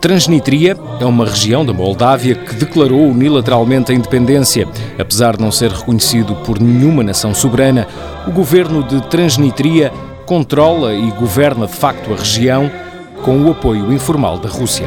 Transnistria é uma região da Moldávia que declarou unilateralmente a independência. Apesar de não ser reconhecido por nenhuma nação soberana, o governo de Transnistria controla e governa de facto a região com o apoio informal da Rússia.